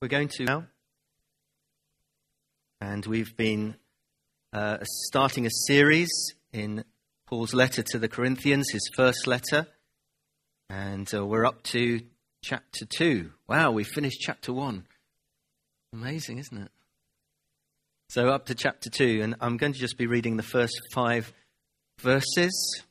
We're going to now, and we've been uh, starting a series in Paul's letter to the Corinthians, his first letter, and uh, we're up to chapter 2. Wow, we finished chapter 1. Amazing, isn't it? So, up to chapter 2, and I'm going to just be reading the first five verses.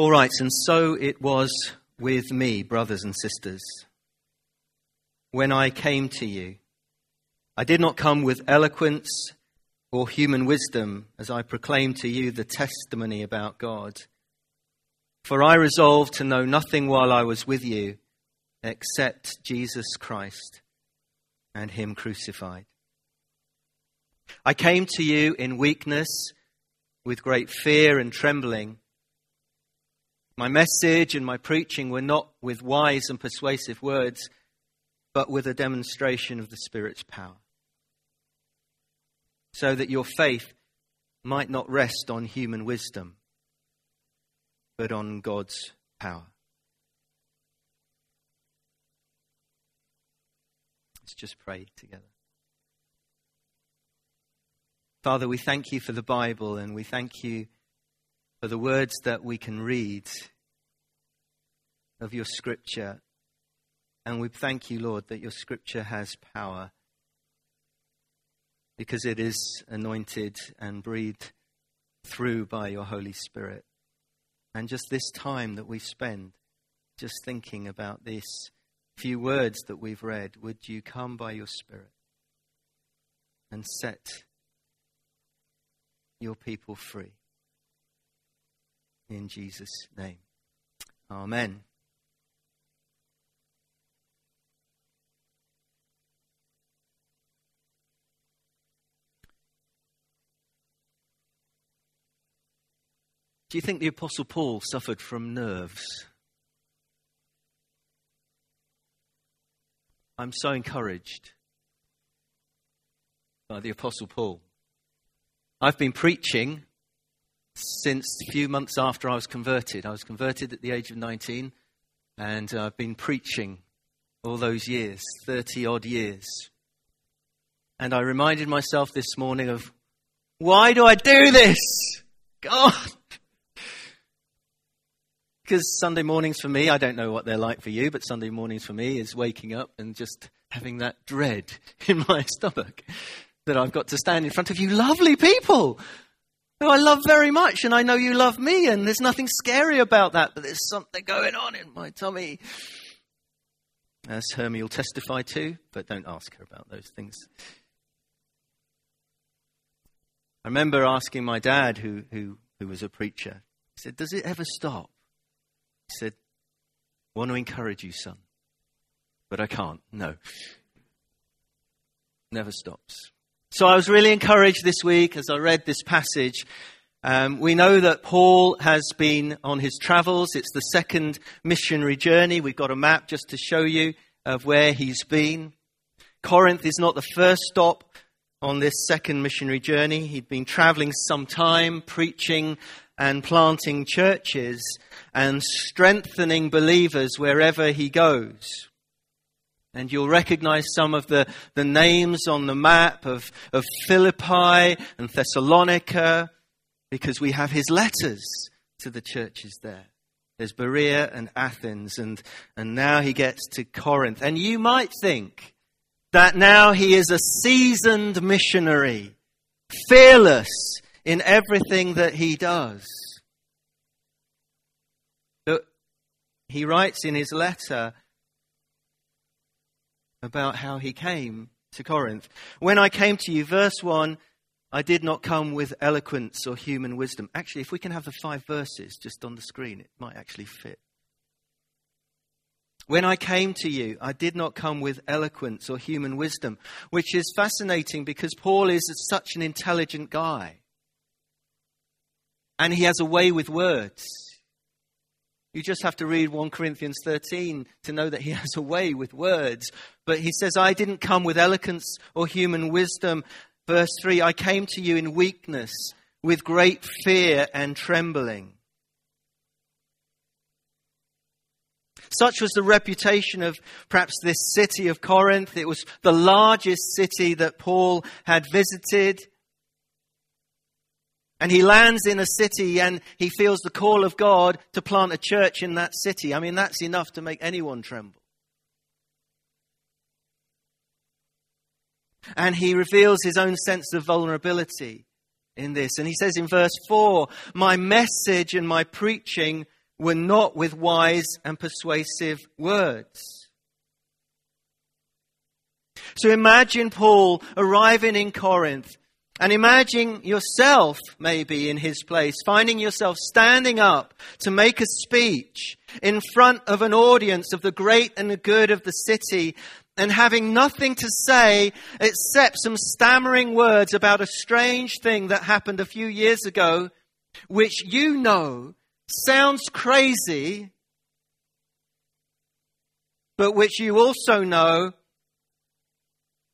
Paul writes, And so it was with me, brothers and sisters. When I came to you, I did not come with eloquence or human wisdom as I proclaimed to you the testimony about God. For I resolved to know nothing while I was with you except Jesus Christ and Him crucified. I came to you in weakness, with great fear and trembling. My message and my preaching were not with wise and persuasive words, but with a demonstration of the Spirit's power, so that your faith might not rest on human wisdom, but on God's power. Let's just pray together. Father, we thank you for the Bible and we thank you for the words that we can read of your scripture. And we thank you, Lord, that your scripture has power because it is anointed and breathed through by your Holy Spirit. And just this time that we spend just thinking about these few words that we've read, would you come by your Spirit and set your people free? In Jesus' name. Amen. Do you think the Apostle Paul suffered from nerves? I'm so encouraged by the Apostle Paul. I've been preaching since a few months after I was converted. I was converted at the age of 19, and I've been preaching all those years 30 odd years. And I reminded myself this morning of why do I do this? God! Because Sunday mornings for me, I don't know what they're like for you, but Sunday mornings for me is waking up and just having that dread in my stomach that I've got to stand in front of you lovely people who I love very much, and I know you love me, and there's nothing scary about that, but there's something going on in my tummy. As Hermie will testify to, but don't ask her about those things. I remember asking my dad, who, who, who was a preacher, he said, Does it ever stop? He said, I want to encourage you, son, but I can't. No. Never stops. So I was really encouraged this week as I read this passage. Um, we know that Paul has been on his travels. It's the second missionary journey. We've got a map just to show you of where he's been. Corinth is not the first stop on this second missionary journey. He'd been traveling some time, preaching and planting churches and strengthening believers wherever he goes. And you'll recognize some of the, the names on the map of, of Philippi and Thessalonica because we have his letters to the churches there. There's Berea and Athens, and, and now he gets to Corinth. And you might think that now he is a seasoned missionary, fearless in everything that he does. But he writes in his letter about how he came to Corinth. When I came to you, verse 1, I did not come with eloquence or human wisdom. Actually, if we can have the five verses just on the screen, it might actually fit. When I came to you, I did not come with eloquence or human wisdom, which is fascinating because Paul is such an intelligent guy. And he has a way with words. You just have to read 1 Corinthians 13 to know that he has a way with words. But he says, I didn't come with eloquence or human wisdom. Verse 3 I came to you in weakness, with great fear and trembling. Such was the reputation of perhaps this city of Corinth. It was the largest city that Paul had visited. And he lands in a city and he feels the call of God to plant a church in that city. I mean, that's enough to make anyone tremble. And he reveals his own sense of vulnerability in this. And he says in verse 4 My message and my preaching were not with wise and persuasive words. So imagine Paul arriving in Corinth and imagine yourself, maybe in his place, finding yourself standing up to make a speech in front of an audience of the great and the good of the city and having nothing to say except some stammering words about a strange thing that happened a few years ago, which you know sounds crazy, but which you also know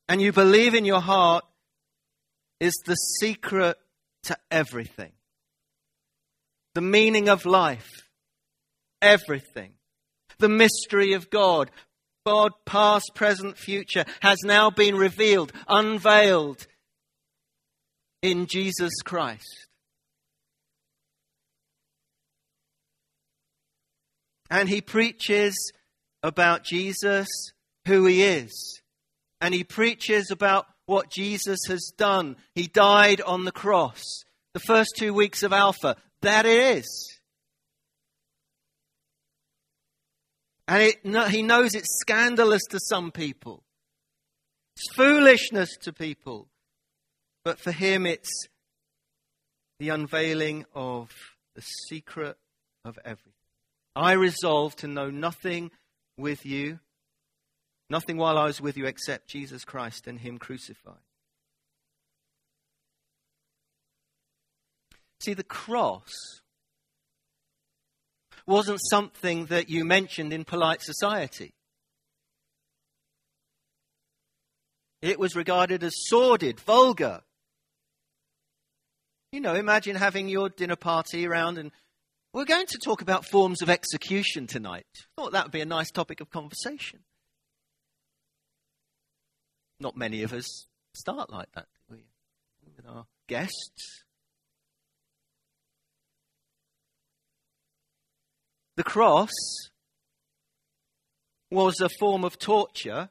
and you believe in your heart is the secret to everything. The meaning of life, everything. The mystery of God, God, past, present, future, has now been revealed, unveiled in Jesus Christ. And he preaches about Jesus, who he is. And he preaches about what Jesus has done. He died on the cross. The first two weeks of Alpha, that it is. And it, he knows it's scandalous to some people. It's foolishness to people. But for him, it's the unveiling of the secret of everything. I resolve to know nothing with you, nothing while I was with you except Jesus Christ and Him crucified. See, the cross wasn't something that you mentioned in polite society. It was regarded as sordid, vulgar. You know, imagine having your dinner party around and we're going to talk about forms of execution tonight. Thought that would be a nice topic of conversation. Not many of us start like that, do we? With our guests. The cross was a form of torture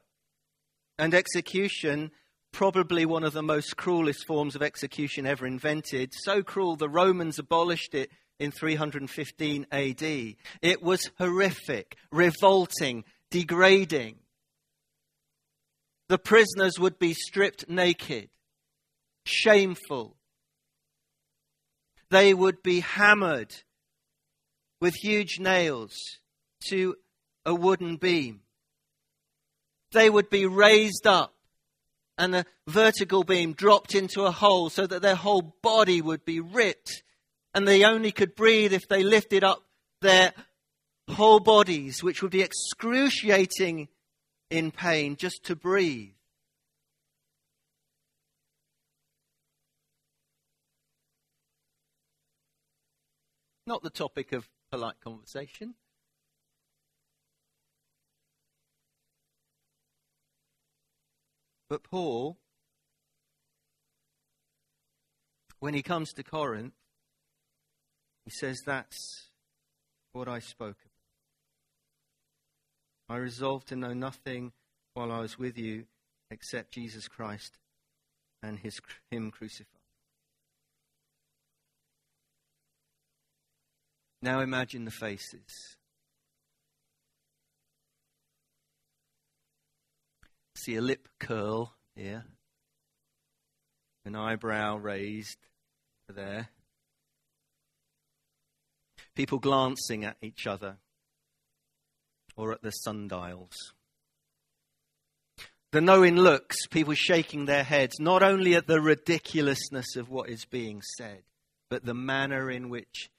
and execution, probably one of the most cruelest forms of execution ever invented. So cruel, the Romans abolished it in 315 AD. It was horrific, revolting, degrading. The prisoners would be stripped naked, shameful. They would be hammered with huge nails to a wooden beam. They would be raised up and a vertical beam dropped into a hole so that their whole body would be ripped and they only could breathe if they lifted up their whole bodies, which would be excruciating in pain just to breathe. Not the topic of polite conversation. But Paul, when he comes to Corinth, he says, That's what I spoke about. I resolved to know nothing while I was with you except Jesus Christ and his, him crucified. Now imagine the faces. See a lip curl here, an eyebrow raised there. People glancing at each other or at the sundials. The knowing looks, people shaking their heads, not only at the ridiculousness of what is being said, but the manner in which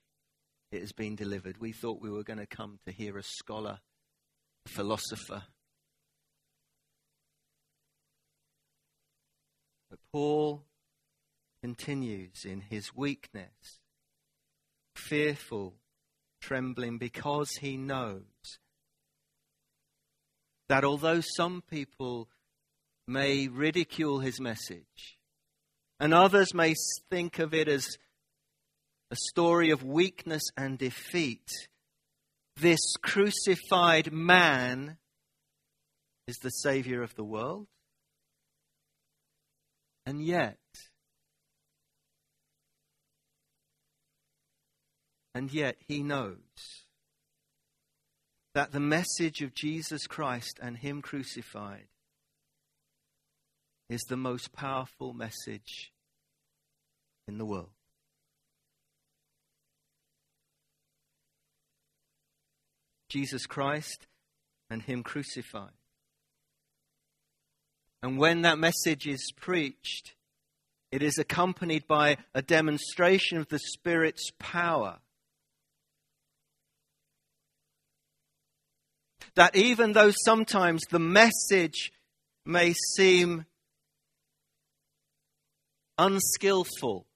it has been delivered. We thought we were going to come to hear a scholar, a philosopher. But Paul continues in his weakness, fearful, trembling, because he knows that although some people may ridicule his message, and others may think of it as a story of weakness and defeat, this crucified man is the Savior of the world. And yet, and yet he knows that the message of Jesus Christ and Him crucified is the most powerful message in the world. Jesus Christ and Him crucified. And when that message is preached, it is accompanied by a demonstration of the Spirit's power. That even though sometimes the message may seem unskillful,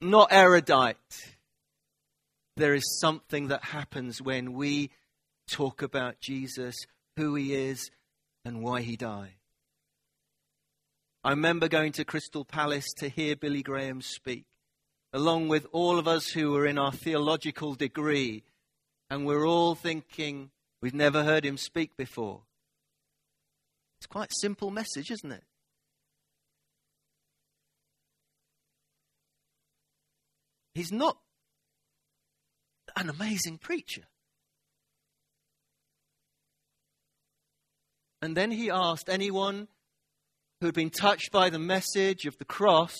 not erudite, there is something that happens when we talk about Jesus, who he is, and why he died. I remember going to Crystal Palace to hear Billy Graham speak, along with all of us who were in our theological degree, and we're all thinking, we've never heard him speak before. It's quite a simple message, isn't it? He's not an amazing preacher. And then he asked anyone who had been touched by the message of the cross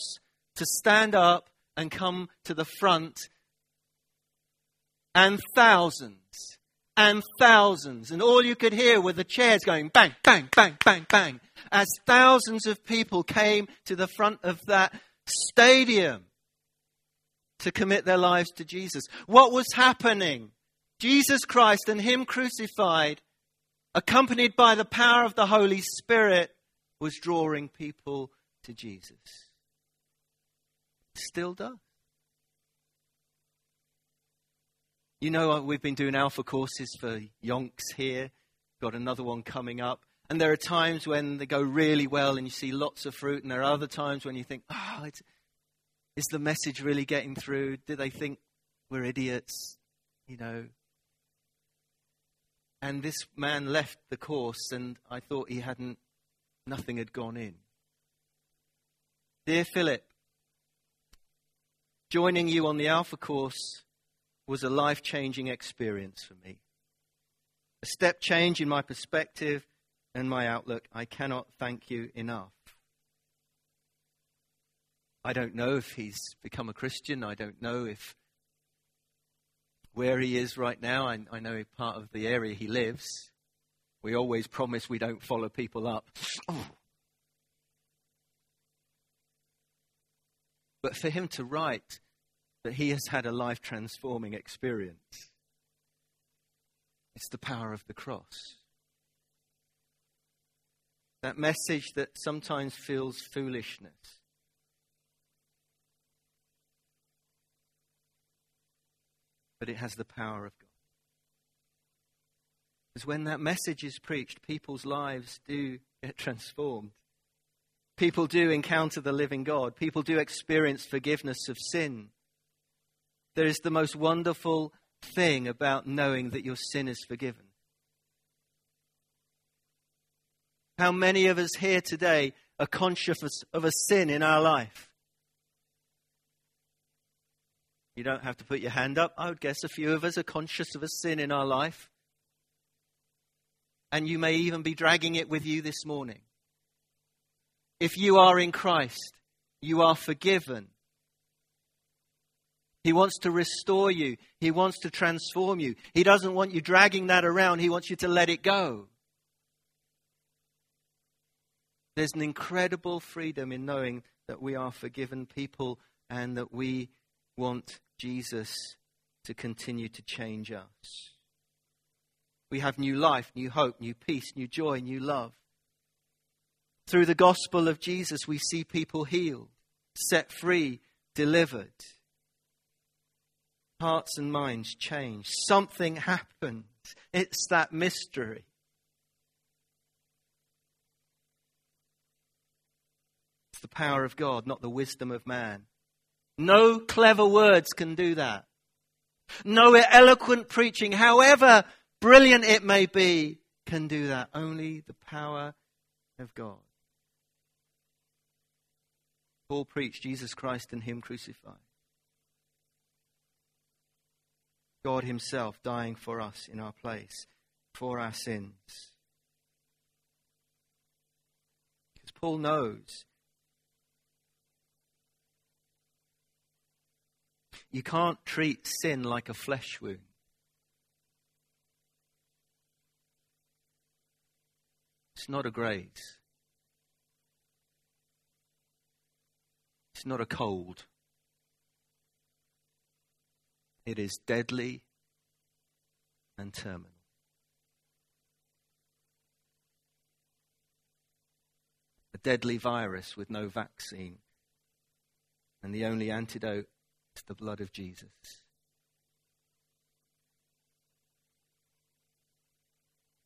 to stand up and come to the front. And thousands and thousands, and all you could hear were the chairs going bang, bang, bang, bang, bang, as thousands of people came to the front of that stadium to commit their lives to Jesus. What was happening? Jesus Christ and Him crucified, accompanied by the power of the Holy Spirit, was drawing people to Jesus. Still does. You know, uh, we've been doing alpha courses for yonks here, got another one coming up. And there are times when they go really well and you see lots of fruit, and there are other times when you think, oh, is the message really getting through? Do they think we're idiots? You know. And this man left the course, and I thought he hadn't, nothing had gone in. Dear Philip, joining you on the Alpha course was a life changing experience for me. A step change in my perspective and my outlook. I cannot thank you enough. I don't know if he's become a Christian. I don't know if where he is right now. I, I know part of the area he lives. We always promise we don't follow people up. But for him to write that he has had a life transforming experience, it's the power of the cross. That message that sometimes feels foolishness but it has the power of God. Because when that message is preached, people's lives do get transformed. People do encounter the living God. People do experience forgiveness of sin. There is the most wonderful thing about knowing that your sin is forgiven. How many of us here today are conscious of a sin in our life? You don't have to put your hand up. I would guess a few of us are conscious of a sin in our life. And you may even be dragging it with you this morning. If you are in Christ, you are forgiven. He wants to restore you. He wants to transform you. He doesn't want you dragging that around. He wants you to let it go. There's an incredible freedom in knowing that we are forgiven people and that we want Jesus to continue to change us. We have new life, new hope, new peace, new joy, new love. Through the gospel of Jesus, we see people healed, set free, delivered. Hearts and minds change. Something happens. It's that mystery. It's the power of God, not the wisdom of man. No clever words can do that. No eloquent preaching, however brilliant it may be, can do that. Only the power of God. Paul preached Jesus Christ and Him crucified. God Himself dying for us in our place, for our sins. Because Paul knows you can't treat sin like a flesh wound. It's not a graze. It's not a cold. It is deadly and terminal. A deadly virus with no vaccine. And the only antidote is the blood of Jesus.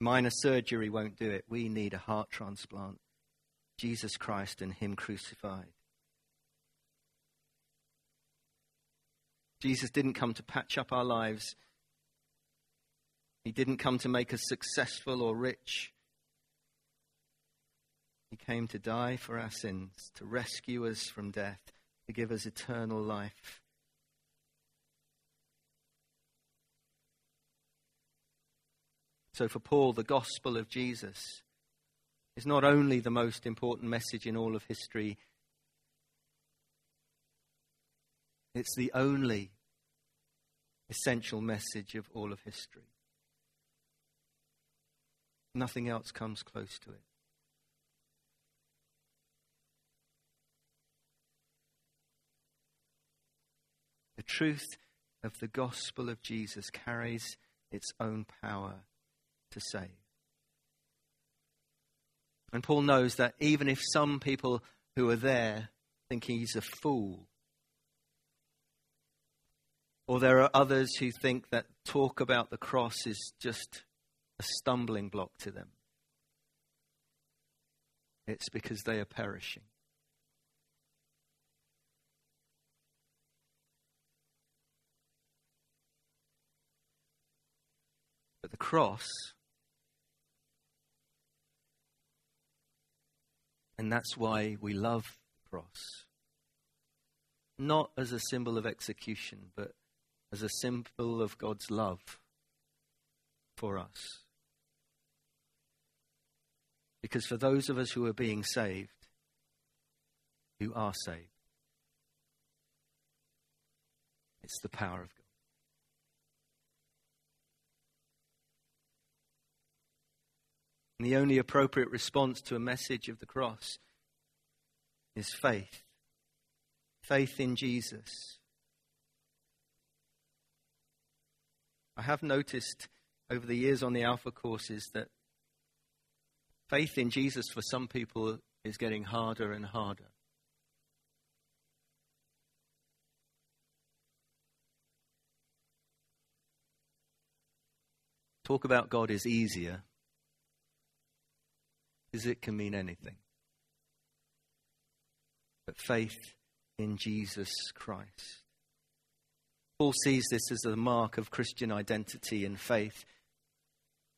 Minor surgery won't do it. We need a heart transplant. Jesus Christ and Him crucified. Jesus didn't come to patch up our lives. He didn't come to make us successful or rich. He came to die for our sins, to rescue us from death, to give us eternal life. So, for Paul, the gospel of Jesus is not only the most important message in all of history, it's the only essential message of all of history. Nothing else comes close to it. The truth of the gospel of Jesus carries its own power to save. And Paul knows that even if some people who are there think he's a fool, or there are others who think that talk about the cross is just a stumbling block to them, it's because they are perishing. But the cross And that's why we love the cross. Not as a symbol of execution, but as a symbol of God's love for us. Because for those of us who are being saved, who are saved, it's the power of God. And the only appropriate response to a message of the cross is faith. Faith in Jesus. I have noticed over the years on the Alpha courses that faith in Jesus for some people is getting harder and harder. Talk about God is easier because it can mean anything. But faith in Jesus Christ. Paul sees this as the mark of Christian identity and faith,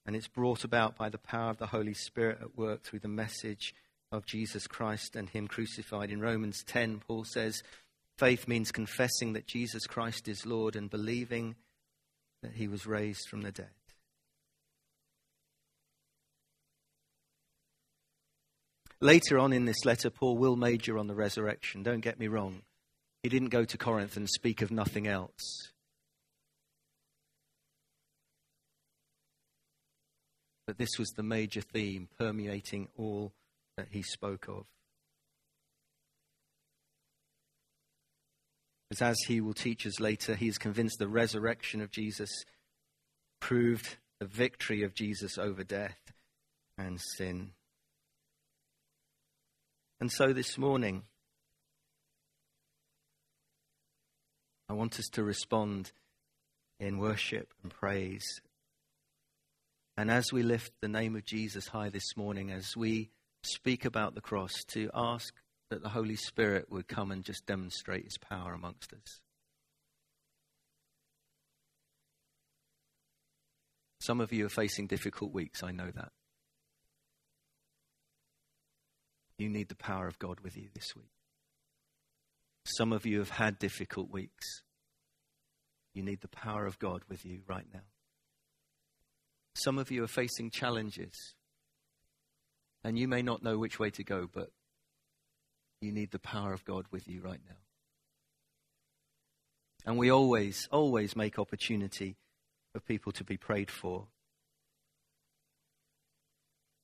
and it's brought about by the power of the Holy Spirit at work through the message of Jesus Christ and Him crucified. In Romans 10, Paul says, Faith means confessing that Jesus Christ is Lord and believing that He was raised from the dead. Later on in this letter, Paul will major on the resurrection. Don't get me wrong. He didn't go to Corinth and speak of nothing else. But this was the major theme permeating all that he spoke of. Because as he will teach us later, he is convinced the resurrection of Jesus proved the victory of Jesus over death and sin. And so this morning, I want us to respond in worship and praise. And as we lift the name of Jesus high this morning, as we speak about the cross, to ask that the Holy Spirit would come and just demonstrate his power amongst us. Some of you are facing difficult weeks, I know that. You need the power of God with you this week. Some of you have had difficult weeks. You need the power of God with you right now. Some of you are facing challenges, and you may not know which way to go, but you need the power of God with you right now. And we always, always make opportunity for people to be prayed for.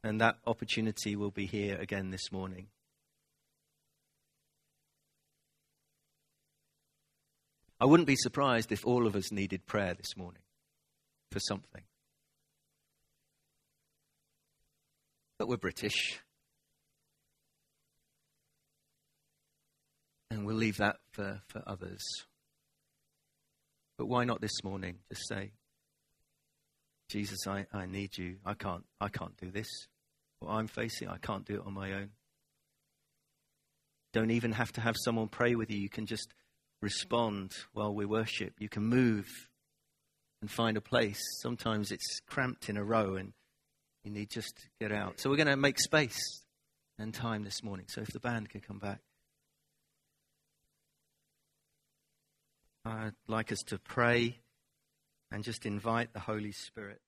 And that opportunity will be here again this morning. I wouldn't be surprised if all of us needed prayer this morning for something. But we're British. And we'll leave that for, for others. But why not this morning? Just say, Jesus, I, I need you. I can't, I can't do this. What I'm facing, I can't do it on my own. Don't even have to have someone pray with you. You can just respond while we worship. You can move and find a place. Sometimes it's cramped in a row and you need just to get out. So we're going to make space and time this morning. So if the band can come back. I'd like us to pray and just invite the Holy Spirit